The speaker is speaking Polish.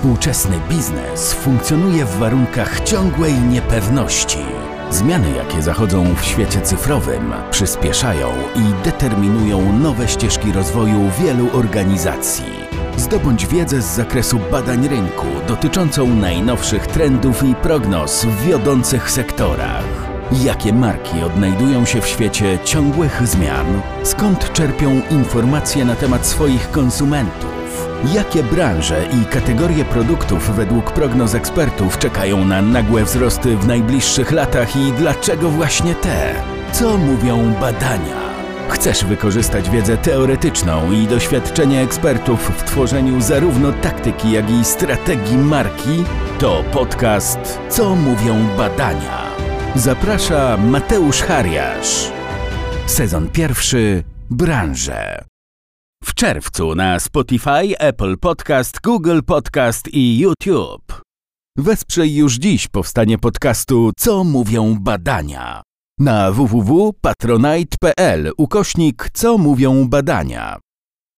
Współczesny biznes funkcjonuje w warunkach ciągłej niepewności. Zmiany, jakie zachodzą w świecie cyfrowym, przyspieszają i determinują nowe ścieżki rozwoju wielu organizacji. Zdobądź wiedzę z zakresu badań rynku dotyczącą najnowszych trendów i prognoz w wiodących sektorach. Jakie marki odnajdują się w świecie ciągłych zmian? Skąd czerpią informacje na temat swoich konsumentów? Jakie branże i kategorie produktów według prognoz ekspertów czekają na nagłe wzrosty w najbliższych latach i dlaczego właśnie te? Co mówią badania? Chcesz wykorzystać wiedzę teoretyczną i doświadczenie ekspertów w tworzeniu zarówno taktyki, jak i strategii marki? To podcast Co mówią badania? Zaprasza Mateusz Hariasz. Sezon pierwszy Branże. W czerwcu na Spotify, Apple Podcast, Google Podcast i YouTube. Wesprzyj już dziś powstanie podcastu Co mówią badania na www.patronite.pl ukośnik Co mówią badania.